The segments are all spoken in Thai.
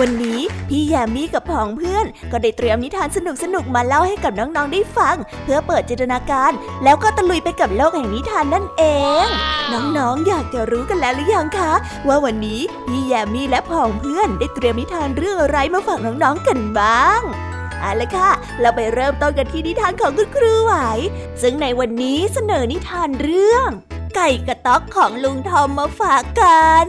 วันนี้พี่แยมมี่กับผองเพื่อน ก็ได้เตรียมนิทานสนุกๆมาเล่าให้กับน้องๆได้ฟัง เพื่อเปิดจินตนาการ แล้วก็ตะลุยไปกับโลกแห่งนิทานนั่นเอง น้องๆอยากจะรู้กันแล้วหรือยังคะ ว่าวันนี้พี่แยมมี่และผองเพื่อนได้เตรียมนิทานเรื่องอะไรมาฝากน้องๆกันบ้างเอาละค่ะ เราไปเริ่มต้นกันที่นิทานของคุณครูไหว ซึ่งในวันนี้เสนอนิทานเรื่อง ไก่กระต๊อกของลุงทอมมาฝากกัน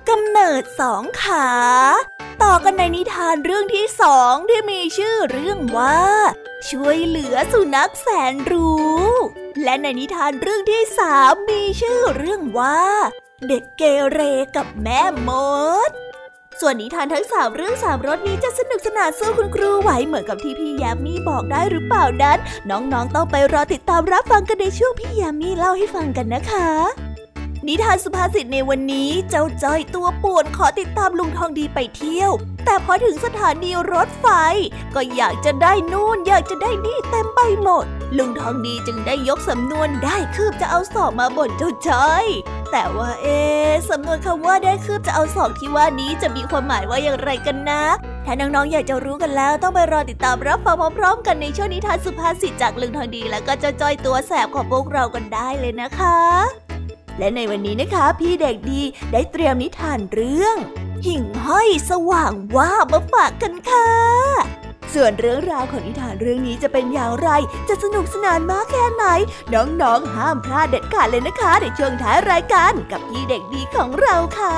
กำเนิดสองขา ต่อกันในนิทานเรื่องที่สองที่มีชื่อเรื่องว่า ช่วยเหลือสุนัขแสนรู้ และในนิทานเรื่องที่สามมีชื่อเรื่องว่า เด็กเกเรกับแม่มดส่วนนิทานทั้งสามเรื่องสามรสนี้จะสนุกสนานสู้คุณครูไหวเหมือนกับที่พี่ยามีบอกได้หรือเปล่านั้น น้องๆต้องไปรอติดตามรับฟังกันในช่วงพี่ยามีเล่าให้ฟังกันนะคะ นิทานสุภาษิตในวันนี้เจ้าจ้อยตัวปวดขอติดตามลุงทองดีไปเที่ยว แต่พอถึงสถานีรถไฟ ก็อยากจะได้นู่นอยากจะได้นี่เต็มไปหมด ลุงทองดีจึงได้ยกสำนวนได้คืบจะเอาสอบมาบ่นเจ้าจ้อย แต่ว่าเอ๊สำนวนคำว่าได้คืบจะเอาสอบที่ว่านี้จะมีความหมายว่าอย่างไรกันนะถ้าน้องๆอยากจะรู้กันแล้วต้องไปรอติดตามรับฟังพร้อมๆ กันในช่วงนิทานสุภาษิตจากลุงทองดี แล้วก็เจ้าจ้อยตัวแสบของพวกเรากันได้เลยนะคะ และในวันนี้นะคะ พี่เด็กดีได้เตรียมนิทานเรื่อง หิ่งห้อยสว่างว่ามาฝากกันค่ะ ส่วนเรื่องราวของนิทานเรื่องนี้จะเป็นอย่างไร จะสนุกสนานมากแค่ไหน น้องๆห้ามพลาดเด็ดขาดเลยนะคะ ในช่วงท้ายรายการกับพี่เด็กดีของเราค่ะ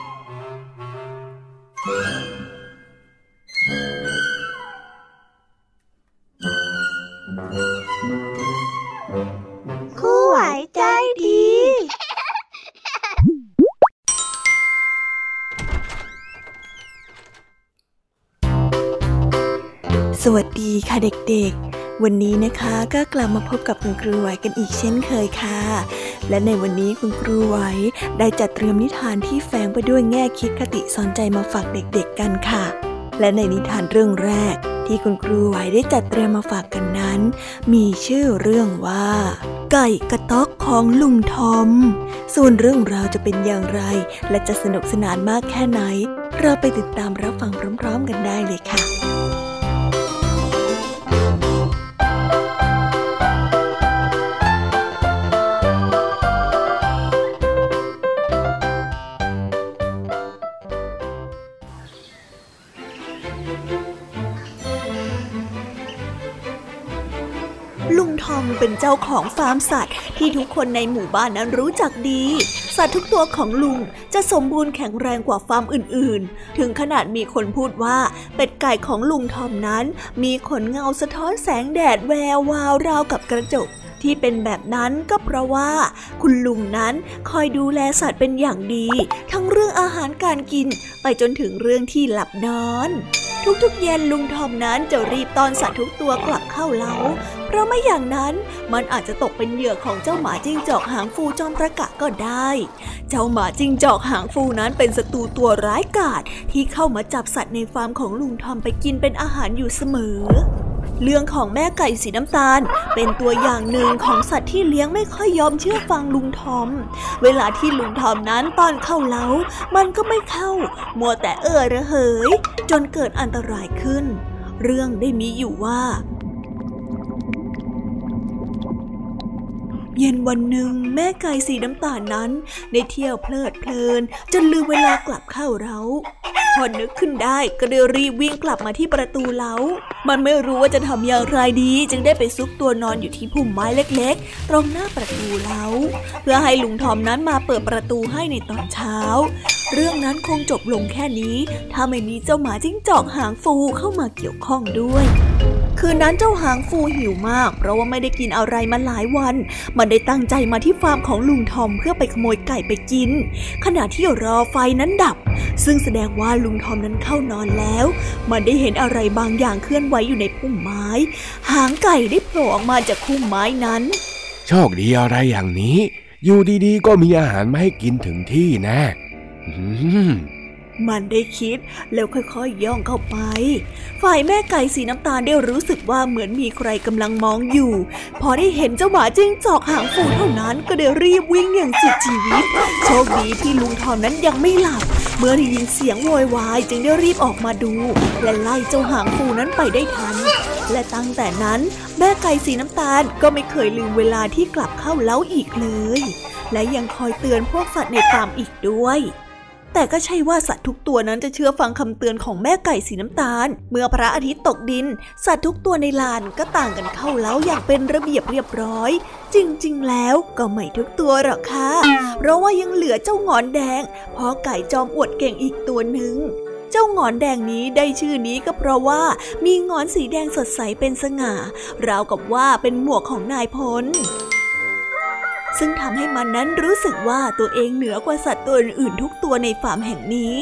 เด็กๆ วันนี้นะคะก็กลับมาพบกับคุณครูไหวกันอีกเช่นเคยค่ะ และในวันนี้คุณครูไหวได้จัดเตรียมนิทานที่แฝงไปด้วยแง่คิดคติสอนใจมาฝากเด็กๆกันค่ะ และในนิทานเรื่องแรก ที่คุณครูไหวได้จัดเตรียมมาฝากกันนั้น มีชื่อเรื่องว่า ไก่กระต๊อกของลุงทอม ส่วนเรื่องราวจะเป็นอย่างไร และจะสนุกสนานมากแค่ไหน เราไปติดตามรับฟังพร้อม ๆ กันได้เลยค่ะ เจ้าของฟาร์มสัตว์ ที่ทุกคนในหมู่บ้านนั้นรู้จักดี สัตว์ทุกตัวของลุงจะสมบูรณ์แข็งแรงกว่าฟาร์มอื่นๆ ถึงขนาดมีคนพูดว่า เป็ดไก่ของลุงทอมนั้น มีขนเงาสะท้อนแสงแดดแวววาวราวกับกระจกที่เป็นแบบนั้นก็เพราะว่า คุณลุงนั้นคอยดูแลสัตว์เป็นอย่างดี ทั้งเรื่องอาหารการกิน ไปจนถึงเรื่องที่หลับนอน ทุกๆเย็นลุงทอมนั้นจะรีบตอนสัตว์ทุกตัวกลับเข้าเล้า เพราะไม่อย่างนั้นมันอาจจะตกเป็นเหยื่อของเจ้าหมาจิ้งจอกหางฟูจอมประกะก็ได้ เจ้าหมาจิ้งจอกหางฟูนั้นเป็นศัตรูตัวร้ายกาจที่เข้ามาจับสัตว์ในฟาร์มของลุงทอมไปกินเป็นอาหารอยู่เสมอเรื่องของแม่ไก่สีน้ำตาล เป็นตัวอย่างหนึ่งของสัตว์ที่เลี้ยงไม่ค่อยยอมเชื่อฟังลุงทอม เวลาที่ลุงทอมนั้นตอนเข้าเล้า มันก็ไม่เข้า มัวแต่เอ่อระเหย จนเกิดอันตรายขึ้น เรื่องได้มีอยู่ว่า เย็นวันหนึ่งแม่ไก่สีน้ำตาลนั้นได้เที่ยวเพลิดเพลินจนลืมเวลากลับเข้าเล้าพอนึกขึ้นได้ก็ได้รีบวิ่งกลับมาที่ประตูเล้า มันไม่รู้ว่าจะทำอย่างไรดี จึงได้ไปซุกตัวนอนอยู่ที่พุ่มไม้เล็กๆ ตรงหน้าประตูเล้า เพื่อให้ลุงทอมนั้นมาเปิดประตูให้ในตอนเช้า เรื่องนั้นคงจบลงแค่นี้ ถ้าไม่มีเจ้าหมาจิ้งจอกหางฟูเข้ามาเกี่ยวข้องด้วย คืนนั้นเจ้าหางฟูหิวมาก เพราะว่าไม่ได้กินอะไรมาหลายวัน มันได้ตั้งใจมาที่ฟาร์มของลุงทอมเพื่อไปขโมยไก่ไปกิน ขณะที่รอไฟนั้นดับ ซึ่งแสดงว่าลุงทอมนั้นเข้านอนแล้ว มันได้เห็นอะไรบางอย่างเคลื่อนไหวอยู่ในพุ่มไม้ หางไก่ได้โผล่ออกมาจากพุ่มไม้นั้น โชคดีอะไรอย่างนี้ อยู่ดีๆ ก็มีอาหารมาให้กินถึงที่นะ อืม มันได้คิดแล้วค่อยๆย่องเข้าไป ฝ่ายแม่ไก่สีน้ำตาลได้รู้สึกว่าเหมือนมีใครกำลังมองอยู่ พอได้เห็นเจ้าหมาจิ้งจอกหางฟูเท่านั้นก็ได้รีบวิ่งอย่างสุดชีวิต โชคดีที่ลุงทอมนั้นยังไม่หลับ เมื่อได้ยินเสียงโวยวายจึงได้รีบออกมาดู และไล่เจ้าหางฟูนั้นไปได้ทัน และตั้งแต่นั้นแม่ไก่สีน้ำตาลก็ไม่เคยลืมเวลาที่กลับเข้าเล้าอีกเลย และยังคอยเตือนพวกสัตว์ในฟาร์มอีกด้วย แต่ก็ใช่ว่าสัตว์ทุกตัวนั้นจะเชื่อฟังคำเตือนของแม่ไก่สีน้ำตาล เมื่อพระอาทิตย์ตกดิน สัตว์ทุกตัวในลานก็ต่างกันเข้าเล้าอย่างเป็นระเบียบเรียบร้อย จริงๆ แล้วก็ไม่ทุกตัวหรอกค่ะ เพราะว่ายังเหลือเจ้างอนแดงพ่อไก่จอมอวดเก่งอีกตัวหนึ่งเจ้างอนแดงนี้ได้ชื่อนี้ก็เพราะว่ามีงอนสีแดงสดใสเป็นสง่า ราวกับว่าเป็นหมวกของนายพล ซึ่งทำให้มันนั้นรู้สึกว่าตัวเองเหนือกว่าสัตว์ตัวอื่นๆทุกตัวในฟาร์มแห่งนี้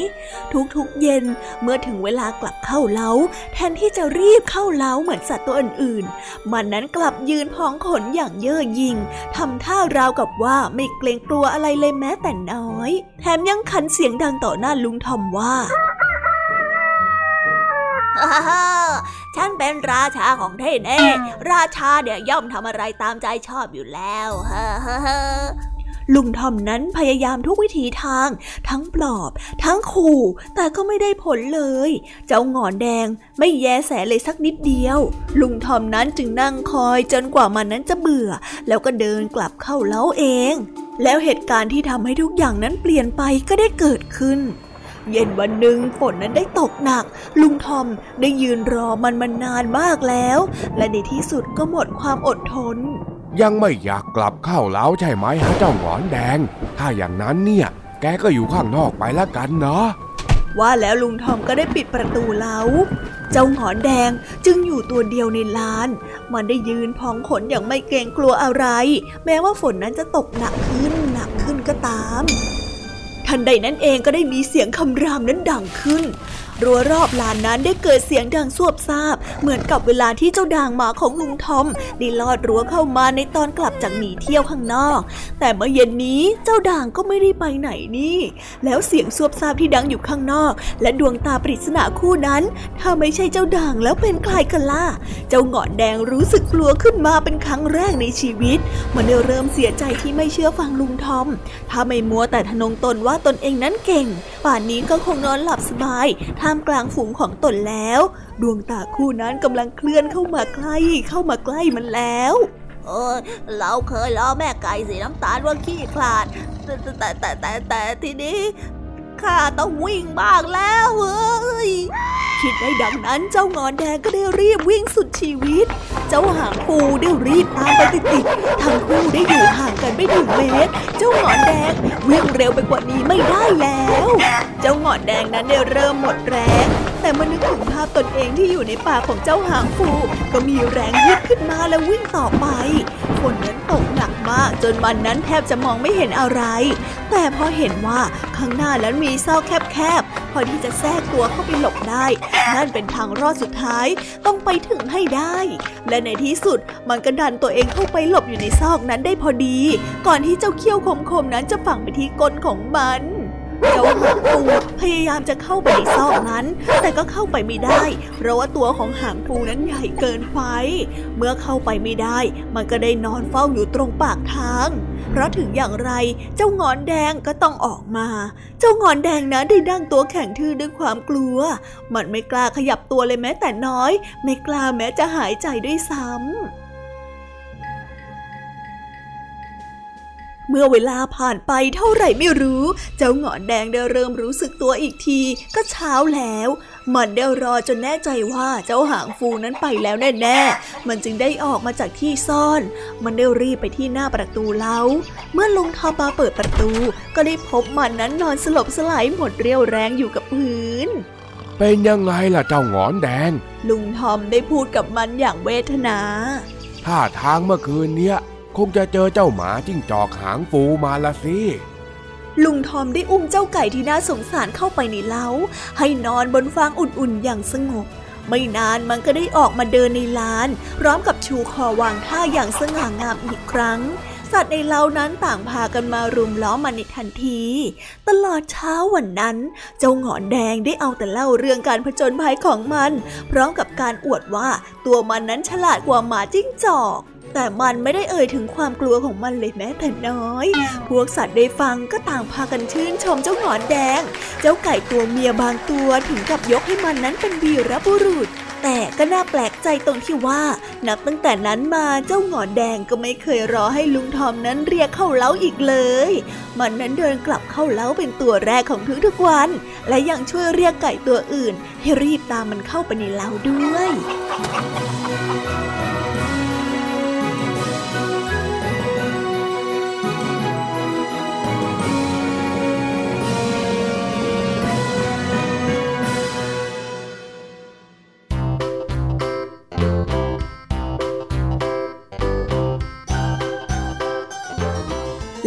ทุกๆเย็นเมื่อถึงเวลากลับเข้าเล้า แทนที่จะรีบเข้าเล้าเหมือนสัตว์ตัวอื่นๆ มันนั้นกลับยืนพองขนอย่างเย่อหยิ่งทำท่าราวกับว่าไม่เกรงกลัวอะไรเลยแม้แต่น้อย แถมยังขันเสียงดังต่อหน้าลุงทอมว่า ฉันเป็นราชาของที่นี่ราชาเนี่ยย่อมทำอะไรตามใจชอบอยู่แล้วลุงทอมนั้นพยายามทุกวิถีทาง ทั้งปลอบ ทั้งขู่ แต่ก็ไม่ได้ผลเลย เจ้าหงอนแดงไม่แยแสเลยสักนิดเดียว ลุงทอมนั้นจึงนั่งคอยจนกว่ามันนั้นจะเบื่อ แล้วก็เดินกลับเข้าเล้าเอง แล้วเหตุการณ์ที่ทำให้ทุกอย่างนั้นเปลี่ยนไปก็ได้เกิดขึ้น เย็นวันหนึ่งฝนนั้นได้ตกหนัก ลุงทอมได้ยืนรอมันมานานมากแล้ว และในที่สุดก็หมดความอดทน ยังไม่อยากกลับเข้าเล้าใช่ไหมฮะเจ้าหงอนแดง ถ้าอย่างนั้นเนี่ย แกก็อยู่ข้างนอกไปละกันเนาะว่าแล้วลุงทอมก็ได้ปิดประตูเล้า เจ้าหงอนแดงจึงอยู่ตัวเดียวในลาน มันได้ยืนพองขนอย่างไม่เกรงกลัวอะไร แม้ว่าฝนนั้นจะตกหนักขึ้นหนักขึ้นก็ตาม ทันใดนั้นเองก็ได้มีเสียงคำรามนั้นดังขึ้น รั้วรอบลานนั้นได้เกิดเสียงดังสวบซาบ เหมือนกับเวลาที่เจ้าด่างหมาของลุงทอมได้ลอดรั้วเข้ามาในตอนกลับจากหนีเที่ยวข้างนอก แต่เมื่อเย็นนี้เจ้าด่างก็ไม่ได้ไปไหนนี่ แล้วเสียงสวบซาบที่ดังอยู่ข้างนอก และดวงตาปริศนาคู่นั้น ถ้าไม่ใช่เจ้าด่างแล้วเป็นใครกันล่ะเจ้าหงอนแดงรู้สึกกลัวขึ้นมาเป็นครั้งแรกในชีวิต มันได้เริ่มเสียใจที่ไม่เชื่อฟังลุงทอม ถ้าไม่มัวแต่ทนงตนว่าตนเองนั้นเก่ง ป่านนี้ก็คงนอนหลับสบายท่ามกลางฝูงของตนแล้ว ดวงตาคู่นั้นกำลังเคลื่อนเข้ามาใกล้ เข้ามาใกล้มันแล้วเออเราเคยล้อแม่ไก่สีน้ำตาลว่าขี้ขลาดแต่แต่แต่แต่แต่ทีนี้ ข้าต้องวิ่งบ้างแล้วเฮ้ยคิดได้ดังนั้นเจ้างอนแดงก็ได้รีบวิ่งสุดชีวิต เจ้าหางปูได้รีบตามไปติดๆทั้งคู่ได้อยู่ห่างกันไม่ถึงเมตร เจ้างอนแดงวิ่งเร็วไปกว่านี้ไม่ได้แล้ว เจ้างอนแดงนั้นได้เริ่มหมดแรง แต่มานึกถึงภาพตนเองที่อยู่ในป่าของเจ้าหางฟูก็มีแรงยึดขึ้นมาและวิ่งต่อไปฝนนั้นตกหนักมากจนมันนั้นแทบจะมองไม่เห็นอะไร แต่พอเห็นว่าข้างหน้านั้นมีซอกแคบๆ พอที่จะแทรกตัวเข้าไปหลบได้ นั่นเป็นทางรอดสุดท้ายต้องไปถึงให้ได้ และในที่สุดมันก็ดันตัวเองเข้าไปหลบอยู่ในซอกนั้นได้พอดี ก่อนที่เจ้าเขี้ยวคมๆนั้นจะฝังไปที่ก้นของมัน เจ้าหางฟูพยายามจะเข้าไปในซอกนั้น แต่ก็เข้าไปไม่ได้ เพราะว่าตัวของหางฟูนั้นใหญ่เกินไป เมื่อเข้าไปไม่ได้ มันก็ได้นอนเฝ้าอยู่ตรงปากทาง เพราะถึงอย่างไรเจ้างอนแดงก็ต้องออกมา เจ้างอนแดงนั้นได้ดั้งตัวแข็งทื่อด้วยความกลัว มันไม่กล้าขยับตัวเลยแม้แต่น้อย ไม่กล้าแม้จะหายใจด้วยซ้ำ เมื่อเวลาผ่านไปเท่าไหร่ไม่รู้ เจ้าหงอนแดงได้เริ่มรู้สึกตัวอีกที ก็เช้าแล้ว มันได้รอจนแน่ใจว่าเจ้าหางฟูนั้นไปแล้วแน่ๆ มันจึงได้ออกมาจากที่ซ่อน มันได้รีบไปที่หน้าประตูเล้า เมื่อลุงทอปาเปิดประตู ก็ได้พบมันนั้นนอนสลบสลายหมดเรี่ยวแรงอยู่กับพื้นเป็นยังไงล่ะเจ้าหงอนแดง ลุงทอมได้พูดกับมันอย่างเวทนาท่าทางเมื่อคืนเนี้ย คงจะเจอเจ้าหมาจิ้งจอกหางฟูมาละสิลุงทอมได้อุ้มเจ้าไก่ที่น่าสงสารเข้าไปในเล้า ให้นอนบนฟางอุ่นๆอย่างสงบ ไม่นานมันก็ได้ออกมาเดินในลาน พร้อมกับชูคอวางท่าอย่างสง่างามอีกครั้ง สัตว์ในเล้านั้นต่างพากันมารุมล้อมมันในทันที ตลอดเช้าวันนั้น เจ้าหงอนแดงได้เอาแต่เล่าเรื่องการผจญภัยของมัน พร้อมกับการอวดว่าตัวมันนั้นฉลาดกว่าหมาจิ้งจอก แต่มันไม่ได้เอ่ยถึงความกลัวของมันเลยแม้แต่น้อย พวกสัตว์ได้ฟังก็ต่างพากันชื่นชมเจ้าหงอนแดง เจ้าไก่ตัวเมียบางตัวถึงกับยกให้มันนั้นเป็นวีรบุรุษแต่ก็น่าแปลกใจตรงที่ว่า นับตั้งแต่นั้นมาเจ้าหงอนแดงก็ไม่เคยรอให้ลุงทอมนั้นเรียกเข้าเล้าอีกเลย มันนั้นเดินกลับเข้าเล้าเป็นตัวแรกของทุกๆวัน และยังช่วยเรียกไก่ตัวอื่น ให้รีบตามมันเข้าไปในเล้าด้วย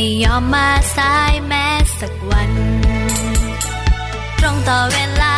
ไม่ยอมมาสายแม้สักวัน ตรงต่อเวลา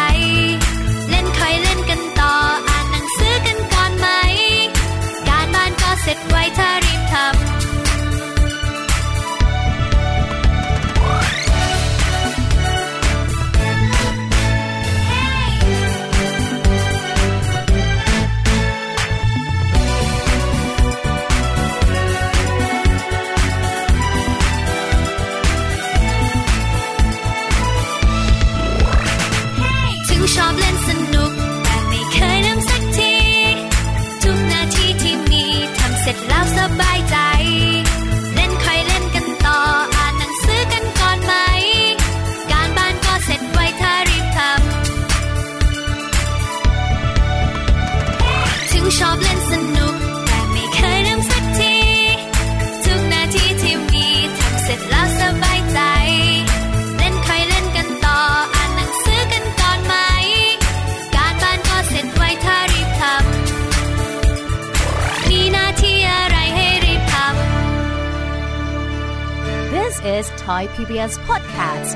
Thai PBS Podcast.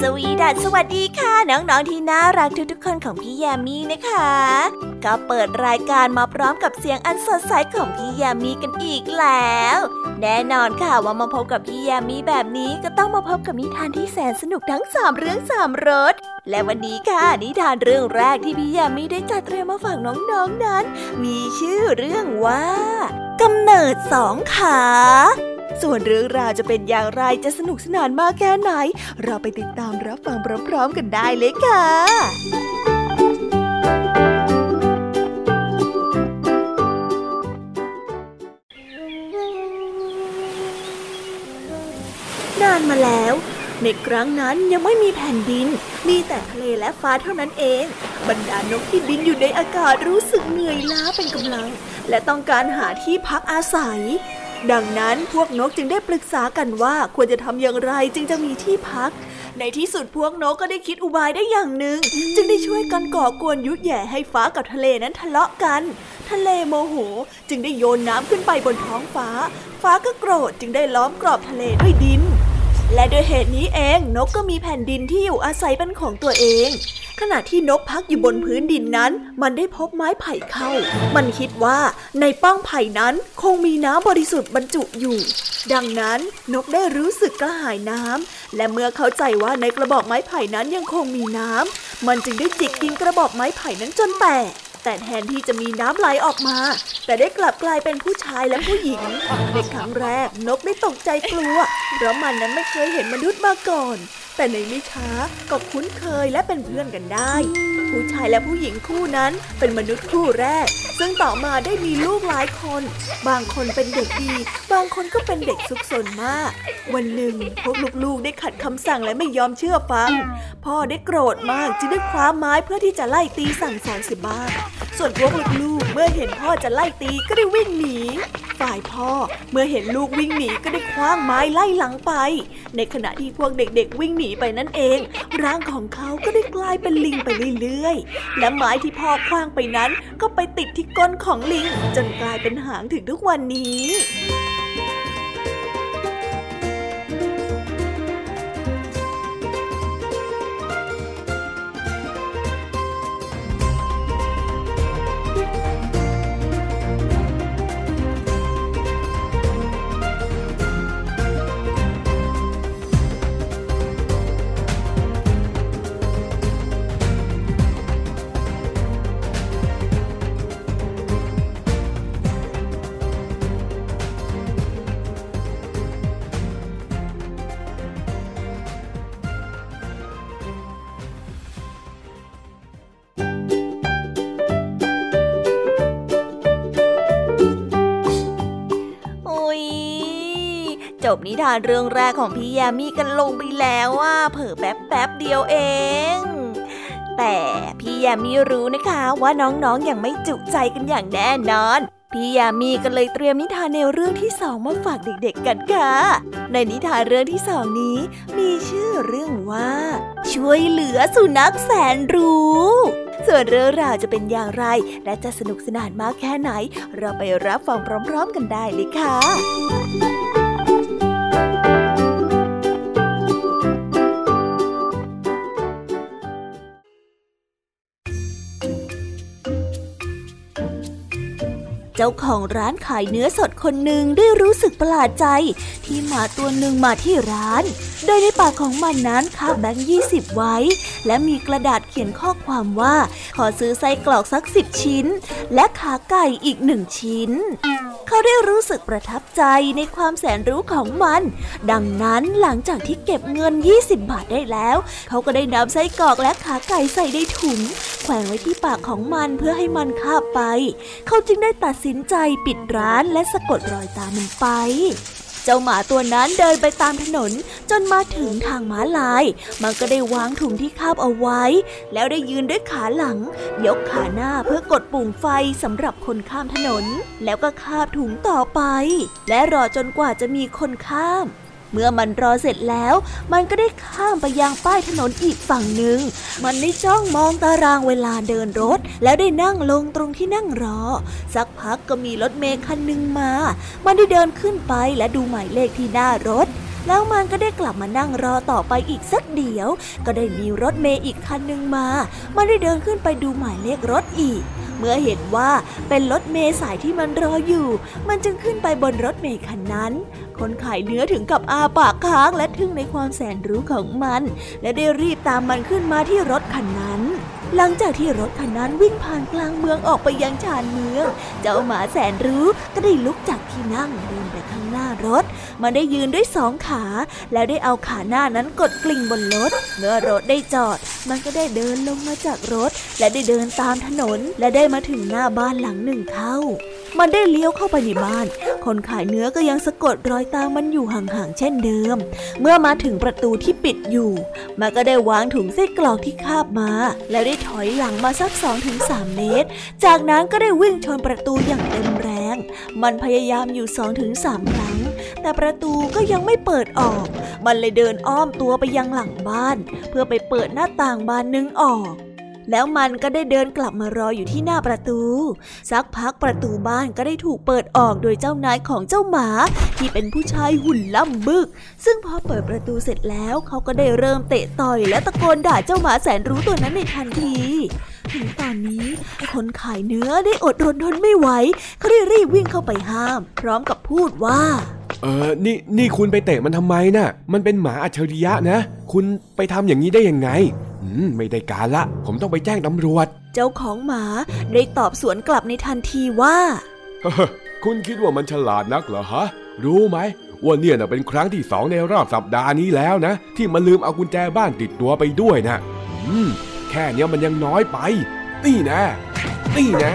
สวีดัสสวัสดีค่ะ น้อง ๆ ที่น่ารักทุก ๆ คนของพี่แยมมี่นะคะ ก็เปิดรายการมาพร้อมกับเสียงอันสดใสของพี่แยมมี่กันอีกแล้ว แน่นอนค่ะว่ามาพบกับพี่แยมมี่แบบนี้ก็ต้องมาพบกับนิทานที่แสนสนุกทั้งสามเรื่องสามรสและวันนี้ค่ะนิทานเรื่องแรกที่พี่แยมมี่ได้จัดเตรียมมาฝากน้องๆนนั้น มีชื่อเรื่องว่ากำเนิดสองขาส่วนเรื่องราวจะเป็นอย่างไรจะสนุกสนานมากแค่ไหน เราไปติดตามรับฟังพร้อมๆกันได้เลยค่ะานมาแล้ว ในครั้งนั้นยังไม่มีแผ่นดิน มีแต่ทะเลและฟ้าเท่านั้นเอง บรรดานกที่บินอยู่ในอากาศรู้สึกเหนื่อยล้าเป็นกำลัง และต้องการหาที่พักอาศัย ดังนั้นพวกนกจึงได้ปรึกษากันว่าควรจะทำอย่างไรจึงจะมีที่พักในที่สุดพวกนกก็ได้คิดอุบายได้อย่างหนึ่ง จึงได้ช่วยกันก่อกวนยุแย่ให้ฟ้ากับทะเลนั้นทะเลาะกัน ทะเลโมโหจึงได้โยนน้ำขึ้นไปบนท้องฟ้า ฟ้าก็โกรธจึงได้ล้อมกรอบทะเลด้วยดิน และด้วยเหตุนี้เองนกก็มีแผ่นดินที่อยู่อาศัยเป็นของตัวเอง ขณะที่นกพักอยู่บนพื้นดินนั้น มันได้พบไม้ไผ่เข้า มันคิดว่าในป้องไผ่นั้นคงมีน้ำบริสุทธิ์บรรจุอยู่ ดังนั้นนกได้รู้สึกกระหายน้ำและเมื่อเข้าใจว่าในกระบอกไม้ไผ่นั้นยังคงมีน้ำมันจึงได้จิกกินกระบอกไม้ไผ่นั้นจนแตก แต่แทนที่จะมีน้ำไหลออกมา แต่ได้กลับกลายเป็นผู้ชายและผู้หญิงในครั้งแรกนกได้ตกใจกลัว เพราะมันนั้นไม่เคยเห็นมนุษย์มาก่อน แต่ในไม่ช้าก็คุ้นเคยและเป็นเพื่อนกันได้ ผู้ชายและผู้หญิงคู่นั้นเป็นมนุษย์คู่แรก ซึ่งต่อมาได้มีลูกหลายคน บางคนเป็นเด็กดี บางคนก็เป็นเด็กซุกซนมาก วันหนึ่งพวกลูกๆได้ขัดคำสั่งและไม่ยอมเชื่อฟัง พ่อได้โกรธมากจึงได้คว้าไม้เพื่อที่จะไล่ตีสั่งสอนสิบ้างส่วนพวกลูกๆเมื่อเห็นพ่อจะไล่ตีก็ได้วิ่งหนีฝ่ายพ่อเมื่อเห็นลูกวิ่งหนีก็ได้คว้างไม้ไล่หลังไป ในขณะที่พวกเด็กๆวิ่งหนีไปนั่นเอง ร่างของเขาก็ได้กลายเป็นลิงไปเรื่อยๆ และไม้ที่พ่อคว้างไปนั้นก็ไปติดที่ก้นของลิง จนกลายเป็นหางถึงทุกวันนี้ นิทานเรื่องแรกของพี่ยามีกันลงไปแล้วว่าเผอแป๊บแป๊บเดียวเอง แต่พี่ยามีรู้นะคะว่าน้องๆออย่างไม่จุใจกันอย่างแน่นอน พี่ยามีก็เลยเตรียมนิทานแนวเรื่องที่สองมาฝากเด็กๆกันค่ะ ในนิทานเรื่องที่สองนี้ มีชื่อเรื่องว่า ช่วยเหลือสุนัขแสนรู้ส่วนเรื่องราวจะเป็นอย่างไร และจะสนุกสนานมากแค่ไหน เราไปรับฟังพร้อม ๆ กันได้เลยค่ะ เจ้าของร้านขายเนื้อสดคนหนึ่งได้รู้สึกประหลาดใจ ที่หมาตัวหนึ่งมาที่ร้าน โดยในปากของมันนั้นคาบแบงค์ยี่สิบไว้ และมีกระดาษเขียนข้อความว่า ขอซื้อไส้กรอกสักสิบชิ้น และขาไก่อีกหนึ่งชิ้น เขาได้รู้สึกประทับใจในความแสนรู้ของมัน ดังนั้นหลังจากที่เก็บเงิน 20 บาทได้แล้ว เขาก็ได้นำไส้กรอกและขาไก่ใส่ในถุง แขวนไว้ที่ปากของมันเพื่อให้มันคาบไป เขาจึงได้ตัดสินใจปิดร้านและสะกดรอยตามมันไป เจ้าหมาตัวนั้นเดินไปตามถนนจนมาถึงทางม้าลาย มันก็ได้วางถุงที่คาบเอาไว้ แล้วได้ยืนด้วยขาหลัง ยกขาหน้าเพื่อกดปุ่มไฟสำหรับคนข้ามถนน แล้วก็คาบถุงต่อไป และรอจนกว่าจะมีคนข้าม เมื่อมันรอเสร็จแล้ว มันก็ได้ข้ามไปยังป้ายถนนอีกฝั่งหนึ่ง มันได้จ้องมองตารางเวลาเดินรถ แล้วได้นั่งลงตรงที่นั่งรอ สักพักก็มีรถเมล์คันหนึ่งมา มันได้เดินขึ้นไปและดูหมายเลขที่หน้ารถแล้วมันก็ได้กลับมานั่งรอต่อไปอีกสักเดียว ก็ได้มีรถเมล์อีกคันหนึ่งมา มันได้เดินขึ้นไปดูหมายเลขรถอีก เมื่อเห็นว่าเป็นรถเมล์สายที่มันรออยู่ มันจึงขึ้นไปบนรถเมล์คันนั้น คนขายเนื้อถึงกับอาปากค้างและทึ่งในความแสนรู้ของมัน และได้รีบตามมันขึ้นมาที่รถคันนั้น หลังจากที่รถคันนั้นวิ่งผ่านกลางเมืองออกไปยังชานเมือง เจ้าหมาแสนรู้ก็ได้ลุกจากที่นั่งเดินไปข้างหน้ารถ มันได้ยืนด้วยสองขา แล้วได้เอาขาหน้านั้นกดกลิ่งบนรถ เมื่อรถได้จอด มันก็ได้เดินลงมาจากรถ และได้เดินตามถนน และได้มาถึงหน้าบ้านหลังหนึ่งเข้ามันได้เลี้ยวเข้าไปในบ้าน คนขายเนื้อก็ยังสะกดรอยตามมันอยู่ห่างๆเช่นเดิม เมื่อมาถึงประตูที่ปิดอยู่ มันก็ได้วางถุงไส้กรอกที่คาบมา แล้วได้ถอยหลังมาสัก2-3ถึงสเมตร จากนั้นก็ได้วิ่งชนประตูอย่างเต็มแรง มันพยายามอยู่2-3ถึงสครั้ง แต่ประตูก็ยังไม่เปิดออก มันเลยเดินอ้อมตัวไปยังหลังบ้าน เพื่อไปเปิดหน้าต่างบานนึงออก แล้วมันก็ได้เดินกลับมารออยู่ที่หน้าประตู สักพักประตูบ้านก็ได้ถูกเปิดออกโดยเจ้านายของเจ้าหมา ที่เป็นผู้ชายหุ่นล่ำบึก ซึ่งพอเปิดประตูเสร็จแล้วเขาก็ได้เริ่มเตะต่อยและตะโกนด่าเจ้าหมาแสนรู้ตัวนั้นในทันที ถึงตอนนี้ คนขายเนื้อได้อดรนทนไม่ไหวเขาได้รีบวิ่งเข้าไปห้าม พร้อมกับพูดว่า เออนี่นี่คุณไปเตะมันทำไมนะ่ะ มันเป็นหมาอัจฉริยะนะ คุณไปทำอย่างนี้ได้ยังไงอืมไม่ได้การละ ผมต้องไปแจ้งตำรวจ เจ้าของหมาได้ตอบสวนกลับในทันทีว่าคุณคิดว่ามันฉลาดนักเหรอฮะ รู้ไหมว่าเนี่ยนะเป็นครั้งที่สองในรอบสัปดาห์นี้แล้วนะ ที่มันลืมเอากุญแจบ้านติดตัวไปด้วยนะอืม แค่เนี้ยมันยังน้อยไป นี่นะ นี่นะ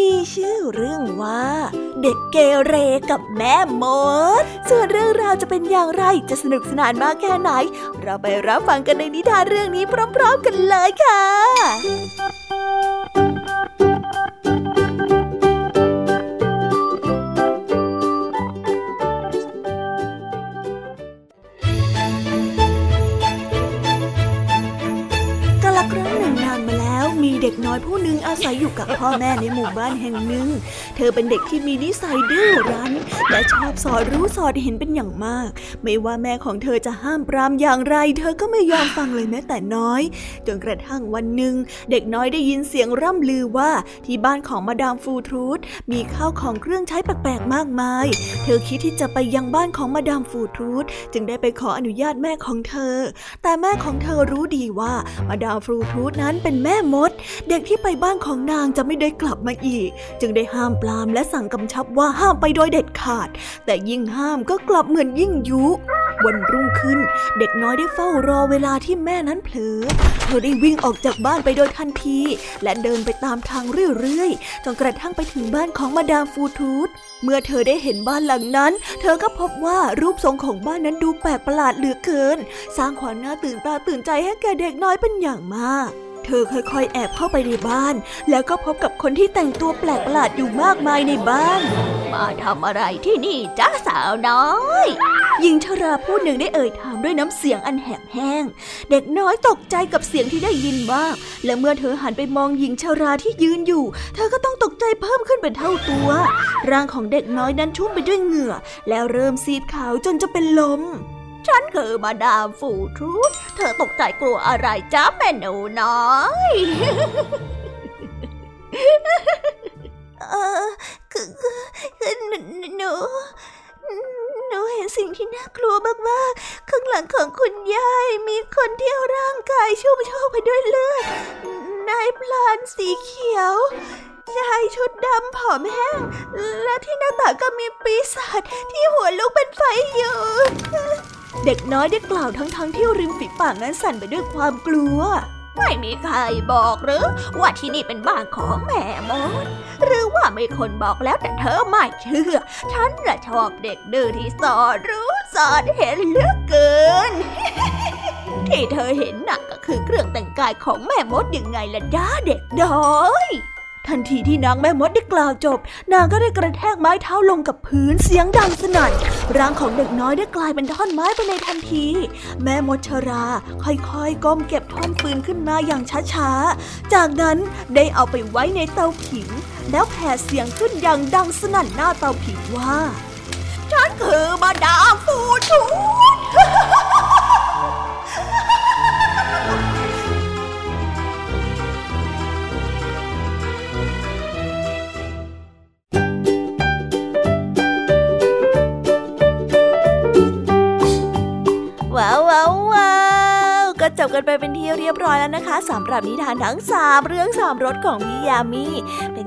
มีชื่อเรื่องว่า เด็กเกเรกับแม่มด ส่วนเรื่องราวจะเป็นอย่างไรจะสนุกสนานมากแค่ไหน เราไปรับฟังกันในนิทานเรื่องนี้พร้อม ๆ กันเลยค่ะ เด็กน้อยผู้หนึ่งอาศัยอยู่กับพ่อแม่ในหมู่บ้านแห่งหนึ่ง เธอเป็นเด็กที่มีนิสัยดื้อรั้น และชอบสอดรู้สอดเห็นเป็นอย่างมาก ไม่ว่าแม่ของเธอจะห้ามปรามอย่างไร เธอก็ไม่ยอมฟังเลยแม้แต่น้อย จนกระทั่งวันหนึ่ง เด็กน้อยได้ยินเสียงร่ำลือว่าที่บ้านของมาดามฟูทรูดมีข้าวของเครื่องใช้แปลกๆมากมาย เธอคิดที่จะไปยังบ้านของมาดามฟูทรูดจึงได้ไปขออนุญาตแม่ของเธอ แต่แม่ของเธอรู้ดีว่ามาดามฟูทรูดนั้นเป็นแม่มดเด็กที่ไปบ้านของนางจะไม่ได้กลับมาอีก จึงได้ห้ามปรามและสั่งกำชับว่าห้ามไปโดยเด็ดขาด แต่ยิ่งห้ามก็กลับเหมือนยิ่งยุ วันรุ่งขึ้น เด็กน้อยได้เฝ้ารอเวลาที่แม่นั้นเผลอ เธอได้วิ่งออกจากบ้านไปโดยทันที และเดินไปตามทางเรื่อยๆ จนกระทั่งไปถึงบ้านของมาดามฟูทูธเมื่อเธอได้เห็นบ้านหลังนั้น เธอก็พบว่ารูปทรงของบ้านนั้นดูแปลกประหลาดเหลือเกิน สร้างความน่าตื่นตาตื่นใจให้แก่เด็กน้อยเป็นอย่างมาก เธอค่อยๆ แอบเข้าไปในบ้าน แล้วก็พบกับคนที่แต่งตัวแปลกประหลาดอยู่มากมายในบ้าน มาทำอะไรที่นี่จ้าสาวน้อยหญิงชราผู้หนึ่งได้เอ่ยถามด้วยน้ำเสียงอันแหบแห้ง เด็กน้อยตกใจกับเสียงที่ได้ยินมาก และเมื่อเธอหันไปมองหญิงชราที่ยืนอยู่ เธอก็ต้องตกใจเพิ่มขึ้นเป็นเท่าตัว ร่างของเด็กน้อยนั้นชุ่มไปด้วยเหงื่อ แล้วเริ่มซีดขาวจนจะเป็นลม ฉันคือมาดามฟูทรูธเธอตกใจกลัวอะไรจ้าแม่หนูน้อยเออคือคือหนูหนูเห็นสิ่งที่น่ากลัวมากๆข้างหลังของคุณยายมีคนที่ร่างกายชุ่มโชกไปด้วยเลือดนายพลานสีเขียวชายชุดดำผอมแห้ง และที่หน้าต่างก็มีปีศาจที่หัวลุกเป็นไฟอยู่ เด็กน้อยได้กล่าวทั้งๆทที่ริมฝีปากนั้นสั่นไปด้วยความกลัว ไม่มีใครบอกหรือ ว่าที่นี่เป็นบ้านของแม่มด หรือว่ามีคนบอกแล้วแต่เธอไม่เชื่อ ฉันละชอบเด็กดื้อที่สอนรู้สอนเห็นเหลือกเกิน ที่เธอเห็นน่ะก็คือเครื่องแต่งกายของแม่มดยังไงล่ะจ้าเด็กน้อย ทันทีที่นางแม่มดได้กล่าวจบ นางก็ได้กระแทกไม้เท้าลงกับพื้นเสียงดังสนั่นร่างของเด็กน้อยได้กลายเป็นท่อนไม้ไปในทันที แม่มดชรา ค่อยๆก้มเก็บท่อนฟืนขึ้นมาอย่างช้าๆ จากนั้นได้เอาไปไว้ในเตาผิง แล้วแผ่เสียงขึ้นอย่างดังสนั่นหน้าเตาผิงว่าฉันคือมาดามฟูทูธ กันไปเป็นที่เรียบร้อยแล้วนะคะสำหรับนิทานทั้งสามเรื่องสามรสของพี่ยามีเป็น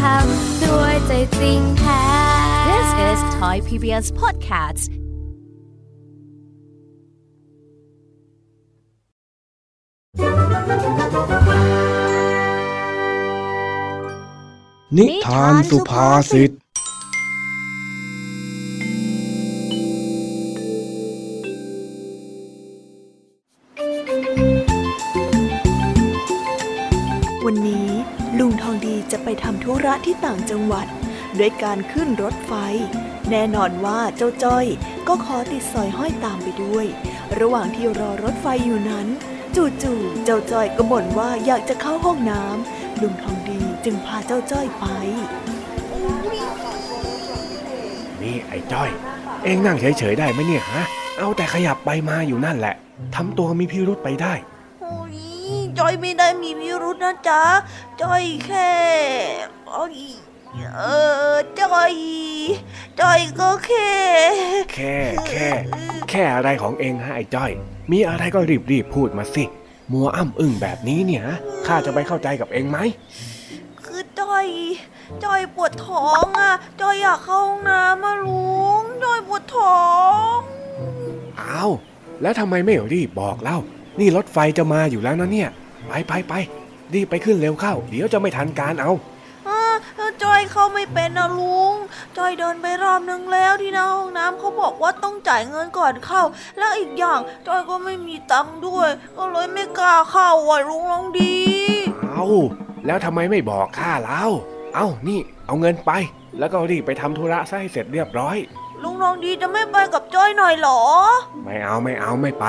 ทำด้วยใจจริงแท้ This is Thai PBS Podcast นิทานสุภาษิต ที่ต่างจังหวัด ด้วยการขึ้นรถไฟ แน่นอนว่าเจ้าจ้อย ก็ขอติดสอยห้อยตามไปด้วย ระหว่างที่รอรถไฟอยู่นั้น จู่ๆเจ้าจ้อยก็บ่นว่าอยากจะเข้าห้องน้ำลุงทองดีจึงพาเจ้าจ้อยไปนี่ไอ้จ้อย เอ็งนั่งเฉยๆได้ไหมเนี่ยฮะเอาแต่ขยับไปมาอยู่นั่นแหละทำตัวมีพิรุษไปได้โอ้ยจอยไม่ได้มีพิรุธนะจ๊ะจอยแค่โอ้ย เออจอยจอยก็แค่ แค่แค่ แค่อะไรของเอ็งฮะไอ้จ้อย มีอะไรก็รีบๆพูดมาสิ มัวอ้ำอึ้งแบบนี้เนี่ยฮะข้าจะไปเข้าใจกับเอ็งไหม คือจอยจอยปวดท้องอะจอยอยากเข้าห้องน้ำมาลุงจอยปวดท้องอ้าวแล้วทำไมไม่รีบบอกเล่า นี่รถไฟจะมาอยู่แล้วนะเนี่ย ไปไปไปรีบไปขึ้นเร็วเข้า เดี๋ยวจะไม่ทันการเอาอ่า จอยเข้าไม่เป็นนะลุงจอยเดินไปรอบนึงแล้วที่หน้าห้องน้ำเขาบอกว่าต้องจ่ายเงินก่อนเข้า แล้วอีกอย่างจอยก็ไม่มีตังค์ด้วย ก็เลยไม่กล้าเข้าอะลุงลองดี เอาแล้วทำไมไม่บอกข้าเล่าเอานี่เอาเงินไป แล้วก็รีบไปทำธุระซะให้เสร็จเรียบร้อย ลุงลองดีจะไม่ไปกับจอยหน่อยเหรอ ไม่เอาไม่เอาไม่ไป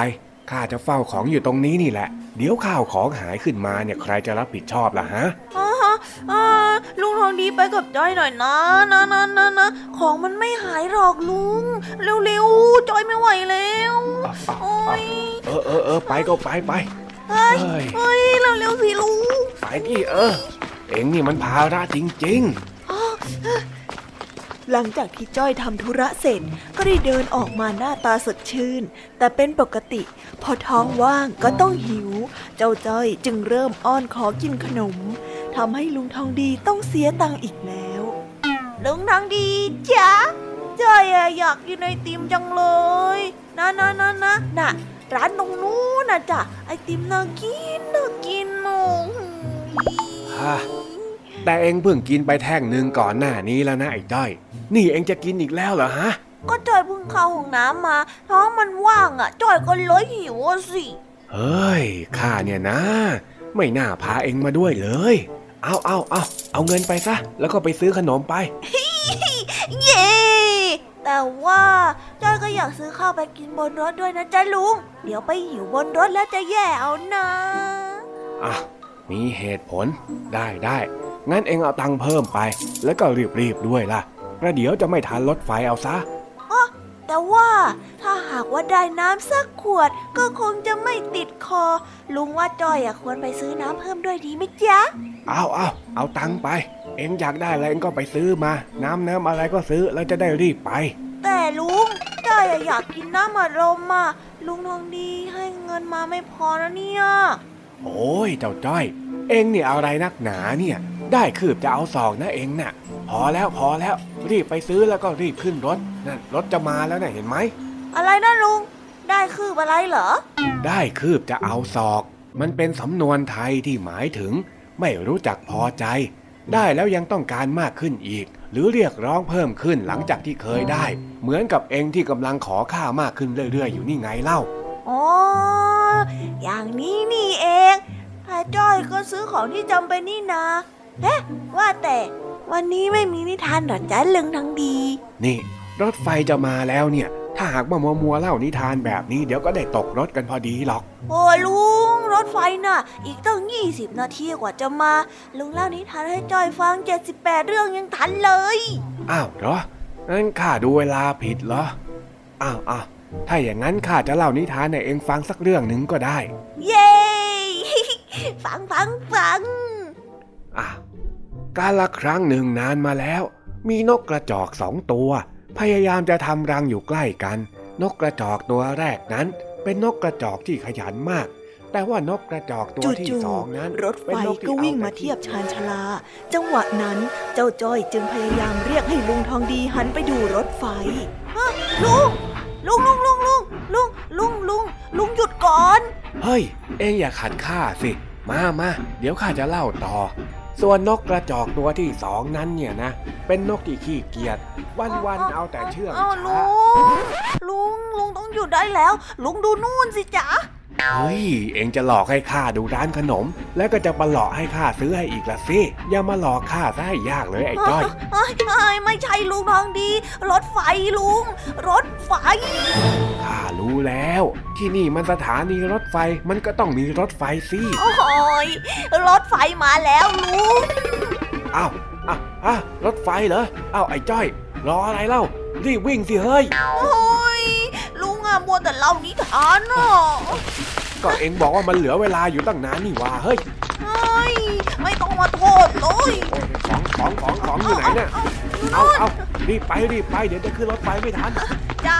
ข้าจะเฝ้าของอยู่ตรงนี้นี่แหละ เดี๋ยวข้าวของหายขึ้นมาเนี่ยใครจะรับผิดชอบล่ะฮะอ่าฮะอ่าลุงทองดีไปกับจอยหน่อยนะนะนะนะนะของมันไม่หายหรอกลุง เร็วๆจอยไม่ไหวแล้วโอ้ยเออเออเออไปก็ไปไปเฮ้ยเฮ้ยเฮ้ยเร็วๆสิลุงไปดิเออ เอ็งนี่มันภาระจริง หลังจากที่จ้อยทำธุระเสร็จก็ได้เดินออกมาหน้าตาสดชื่น แต่เป็นปกติ พอท้องว่างก็ต้องหิว เจ้าจ้อยจึงเริ่มอ้อนขอกินขนมทำให้ลุงทองดีต้องเสียตังค์อีกแล้ว ลุงทองดีจ๊ะจ้อยอะอยากกินไอติมจังเลยนะนะนะนะน่ะ ร้านตรงนู้นนะจ๊ะไอติมน่ากินน่ากินโอ้โหฮะๆ แต่เอ็งเพิ่งกินไปแท่งหนึ่งก่อนหน้านี้แล้วนะไอ้จ้อย นี่เอ็งจะกินอีกแล้วเหรอฮะ ก็จอยเพิ่งเข้าห้องน้ำมาท้องมันว่างอะจอยก็เลยหิวอะสิ เฮ้ยข้าเนี่ยนะ ไม่น่าพาเอ็งมาด้วยเลย เอาเอาเอาเอาเงินไปซะ แล้วก็ไปซื้อขนมไป เย้ แต่ว่าจอยก็อยากซื้อข้าวไปกินบนรถด้วยนะจ๊ะลุง เดี๋ยวไปหิวบนรถแล้วจะแย่เอานะ อะมีเหตุผลได้ได้ งั้นเองเอาตังค์เพิ่มไป แล้วก็รีบๆด้วยล่ะประเดี๋ยวจะไม่ทันรถไฟเอาซะแต่ว่าถ้าหากว่าได้น้ำสักขวด ก็คงจะไม่ติดคอ ลุงว่าจ้อยอะควรไปซื้อน้ำเพิ่มด้วยดีไหมจ๊ะเอาเอาเอาตังค์ไป เองอยากได้อะไรเองก็ไปซื้อมา น้ำน้ำอะไรก็ซื้อแล้วจะได้รีบไป แต่ลุงจ้อยอะอยากกินน้ำอัดลมอะลุงทองดีให้เงินมาไม่พอนะเนี่ย โอ้ยเจ้าจ้อย เองเนี่ยอะไรนักหนาเนี่ย ได้คืบจะเอาสองนะเองน่ะ พอแล้วพอแล้ว รีบไปซื้อแล้วก็รีบขึ้นรถนั่นรถจะมาแล้วน่ะเห็นไหม อะไรนะลุง ได้คืบอะไรเหรอ ได้คืบจะเอาศอก มันเป็นสำนวนไทยที่หมายถึง ไม่รู้จักพอใจ ได้แล้วยังต้องการมากขึ้นอีก หรือเรียกร้องเพิ่มขึ้นหลังจากที่เคยได้ เหมือนกับเองที่กำลังขอค่ามากขึ้นเรื่อยๆ อยู่นี่ไงเล่าอ๋อ อย่างนี้นี่เองถ้าจ้อยก็ซื้อของที่จำเป็นนี่นาเฮ้ว่าแต่วันนี้ไม่มีนิทานหรอจ๊ะลึงทั้งดี นี่ รถไฟจะมาแล้วเนี่ย ถ้าหากว่ามัวมัวๆเล่านิทานแบบนี้เดี๋ยวก็ได้ตกรถกันพอดีหรอก โอ้ลุงรถไฟน่ะ อีกตั้ง 20 นาทีกว่าจะมา ลุงเล่านิทานให้จ้อยฟัง 78 เรื่องยังทันเลย อ้าวเหรองั้นข้าดูเวลาผิดเหรอ อ้าวอ้าว ถ้าอย่างนั้นข้าจะเล่านิทานให้เองฟังสักเรื่องหนึ่งก็ได้ เย้ ฟังฟังฟังอะกาละครั้งหนึ่งนานมาแล้ว มีนกกระจอกสองตัว พยายามจะทำรังอยู่ใกล้กัน นกกระจอกตัวแรกนั้น เป็นนกกระจอกที่ขยันมาก แต่ว่านกกระจอกตัวที่จู่สองนั้นๆรถไฟเป็นนที่ก็วิ่งอแต่มาเทียบชานชาลา จังหวะนั้นเจ้าจ้อยจึงพยายามเรียกให้ลุงทองดีหันไปดูรถไฟฮะลุง ลุงลุงลุงลุงลุงลุงลุงลุงหยุดก่อน เฮ้ย เองอย่าขัดข้าสิ มามาเดี๋ยวข้าจะเล่าต่อ ส่วนนกกระจอกตัวที่สองนั้นเนี่ยนะ เป็นนกที่ขี้เกียจวันๆเอาแต่เชื่องอ้าวช้าลุงลุงลุงต้องหยุดได้แล้ว ลุงดูนู่นสิจ๊ะ เฮ้ย เองจะหลอกให้ข้าดูร้านขนม แล้วก็จะมาหลอกให้ข้าซื้อให้อีกละสิอย่ามาหลอกข้าซะให้ยากเลยไอ้จ้อยเอ้ยเอ้ยไม่ใช่ลุงทองดี รถไฟลุง รถไฟข้ารู้แล้ว ที่นี่มันสถานีรถไฟมันก็ต้องมีรถไฟสิโอ้ยรถไฟมาแล้วลุงอ้าวอ้าวอ้าวรถไฟเหรออ้าวไอ้จ้อย รออะไรเล่ารีบวิ่งสิเฮ้ยโอ้ย อะมัวแต่เล่านิทานอะก็เองบอกว่ามันเหลือเวลาอยู่ตั้งนานนี่ว่าเฮ้ยเฮ้ยไม่ต้องมาโทษเลยโอ้ยของของของของอยู่ไหนเนี่ยเอาเอารีบไปรีบไปเดี๋ยวจะขึ้นรถไฟไม่ทันจ้า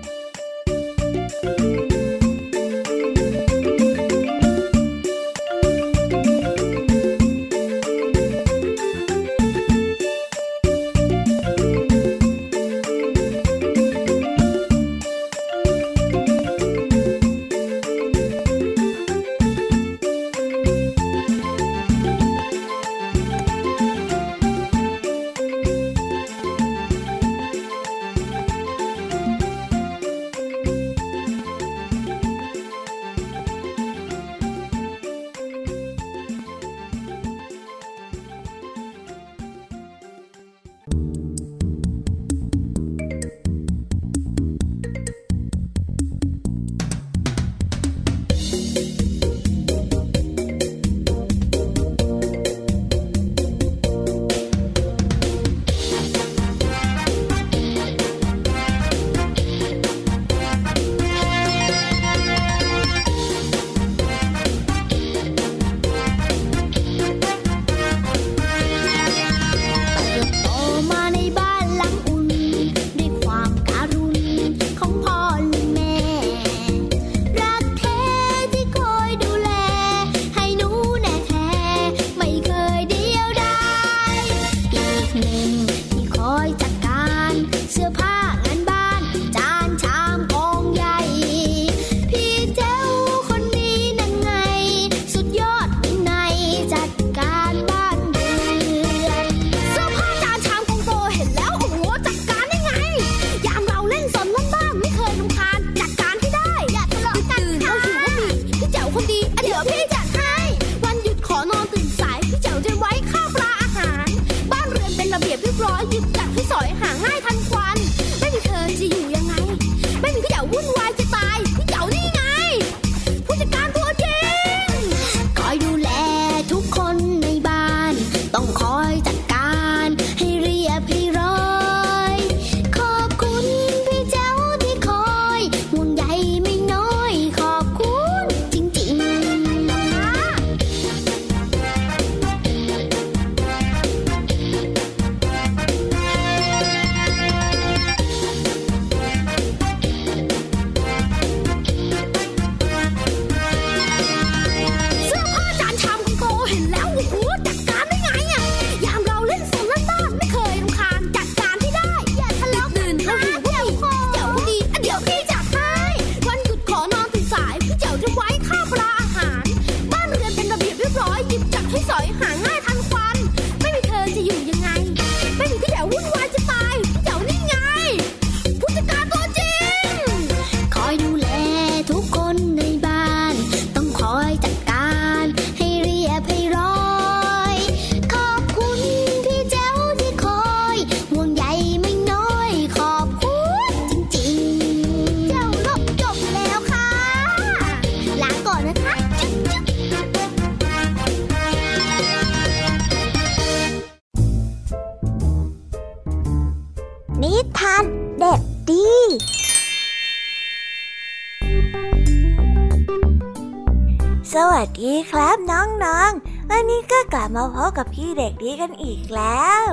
พกับพี่เด็กดีกันอีกแล้ว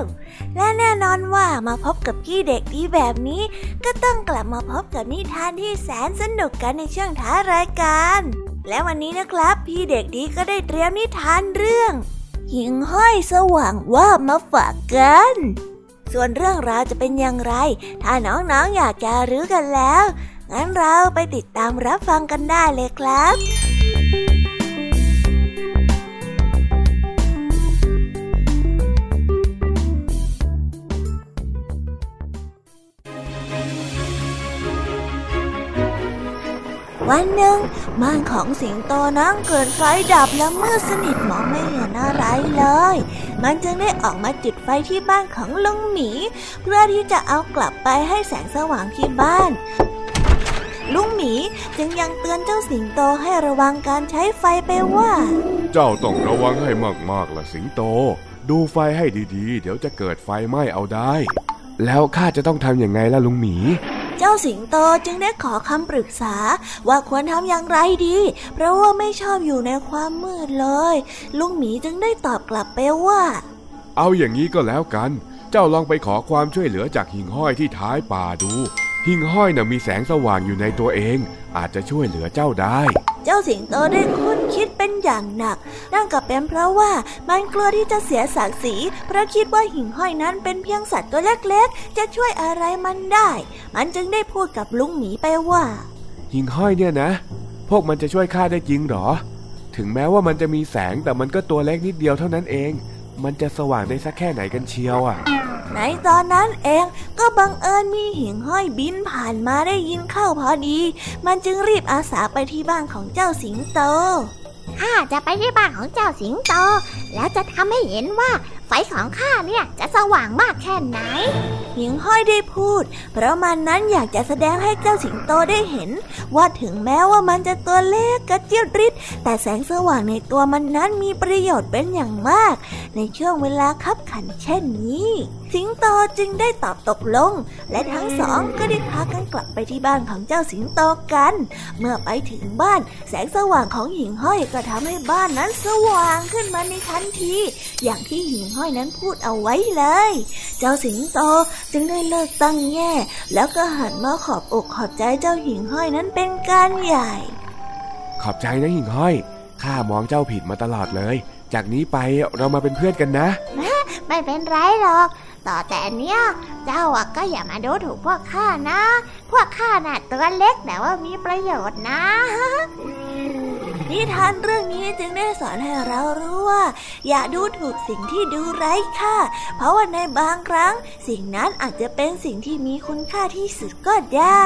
และแน่นอนว่ามาพบกับพี่เด็กดีแบบนี้ ก็ต้องกลับมาพบกับนิทานที่แสนสนุกกันในช่วงท้ารายการ และวันนี้นะครับ พี่เด็กดีก็ได้เตรียมนิทานเรื่องหิ่งห้อยสว่างว่ามาฝากกัน ส่วนเรื่องราวจะเป็นอย่างไร ถ้าน้องๆออยากจะรู้กันแล้ว งั้นเราไปติดตามรับฟังกันได้เลยครับ วันหนึ่งบ้านของสิงโตนั่งเกิดไฟดับและมืดสนิทมองไม่เห็นอะไรเลย มันจึงได้ออกมาจุดไฟที่บ้านของลุงหมี เพื่อที่จะเอากลับไปให้แสงสว่างที่บ้านลุงหมีจึงยังเตือนเจ้าสิงโตให้ระวังการใช้ไฟไปว่า เจ้าต้องระวังให้มากๆล่ะสิงโต ดูไฟให้ดีๆ เดี๋ยวจะเกิดไฟไหม้เอาได้ แล้วข้าจะต้องทำอย่างไงล่ะลุงหมี เจ้าสิงโตจึงได้ขอคำปรึกษาว่าควรทำอย่างไรดี เพราะว่าไม่ชอบอยู่ในความมืดเลย ลุงหมีจึงได้ตอบกลับไปว่า เอาอย่างนี้ก็แล้วกัน เจ้าลองไปขอความช่วยเหลือจากหิ่งห้อยที่ท้ายป่าดู หิ่งห้อยน่ะมีแสงสว่างอยู่ในตัวเอง อาจจะช่วยเหลือเจ้าได้ เจ้าสิงโตได้คุ้นคิดเป็นอย่างหนัก นั่นก็เป็นเพราะว่ามันกลัวที่จะเสียศักดิ์ศรีเพราะคิดว่าหิ่งห้อยนั้นเป็นเพียงสัตว์ตัวเล็กๆ จะช่วยอะไรมันได้ มันจึงได้พูดกับลุงหมีไปว่า หิ่งห้อยเนี่ยนะ พวกมันจะช่วยข้าได้จริงหรอ ถึงแม้ว่ามันจะมีแสงแต่มันก็ตัวเล็กนิดเดียวเท่านั้นเอง มันจะสว่างได้สักแค่ไหนกันเชียวอะ ในตอนนั้นเองก็บังเอิญมีหิ่งห้อยบินผ่านมาได้ยินเข้าพอดี มันจึงรีบอาสาไปที่บ้านของเจ้าสิงโตข้าจะไปที่บ้านของเจ้าสิงโต แล้วจะทำให้เห็นว่า ไฟของข้าเนี่ยจะสว่างมากแค่ไหนหิงห้อยได้พูด เพราะมันนั้นอยากจะแสดงให้เจ้าสิงโตได้เห็น ว่าถึงแม้ว่ามันจะตัวเล็กกระเจี๊ยดริดแต่แสงสว่างในตัวมันนั้นมีประโยชน์เป็นอย่างมาก ในช่วงเวลาคับขันเช่นนี้ สิงโตจึงได้ตอบตกลง และทั้งสองก็ได้พากันกลับไปที่บ้านของเจ้าสิงโตกัน เมื่อไปถึงบ้านแสงสว่างของหิงห้อยก็ทำให้บ้านนั้นสว่างขึ้นมาในทันที อย่างที่หิ่งห้อยนั้นพูดเอาไว้เลย เจ้าสิงโตจึงได้เลิกตั้งแง่ แล้วก็หันมาขอบอกขอบใจเจ้าหิ่งห้อยนั้นเป็นการใหญ่ ขอบใจนะหิ่งห้อยข้ามองเจ้าผิดมาตลอดเลย จากนี้ไปเรามาเป็นเพื่อนกันนะ ไม่เป็นไรหรอก ต่อแต่เนี้ยเจ้าก็อย่ามาดูถูกพวกข้านะ พวกข้าน่ะตัวเล็กแต่ว่ามีประโยชน์นะนิทานเรื่องนี้จึงได้สอนให้เรารู้ว่า อย่าดูถูกสิ่งที่ดูไร้ค่า เพราะว่าในบางครั้ง สิ่งนั้นอาจจะเป็นสิ่งที่มีคุณค่าที่สุดก็ได้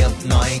hiệp nói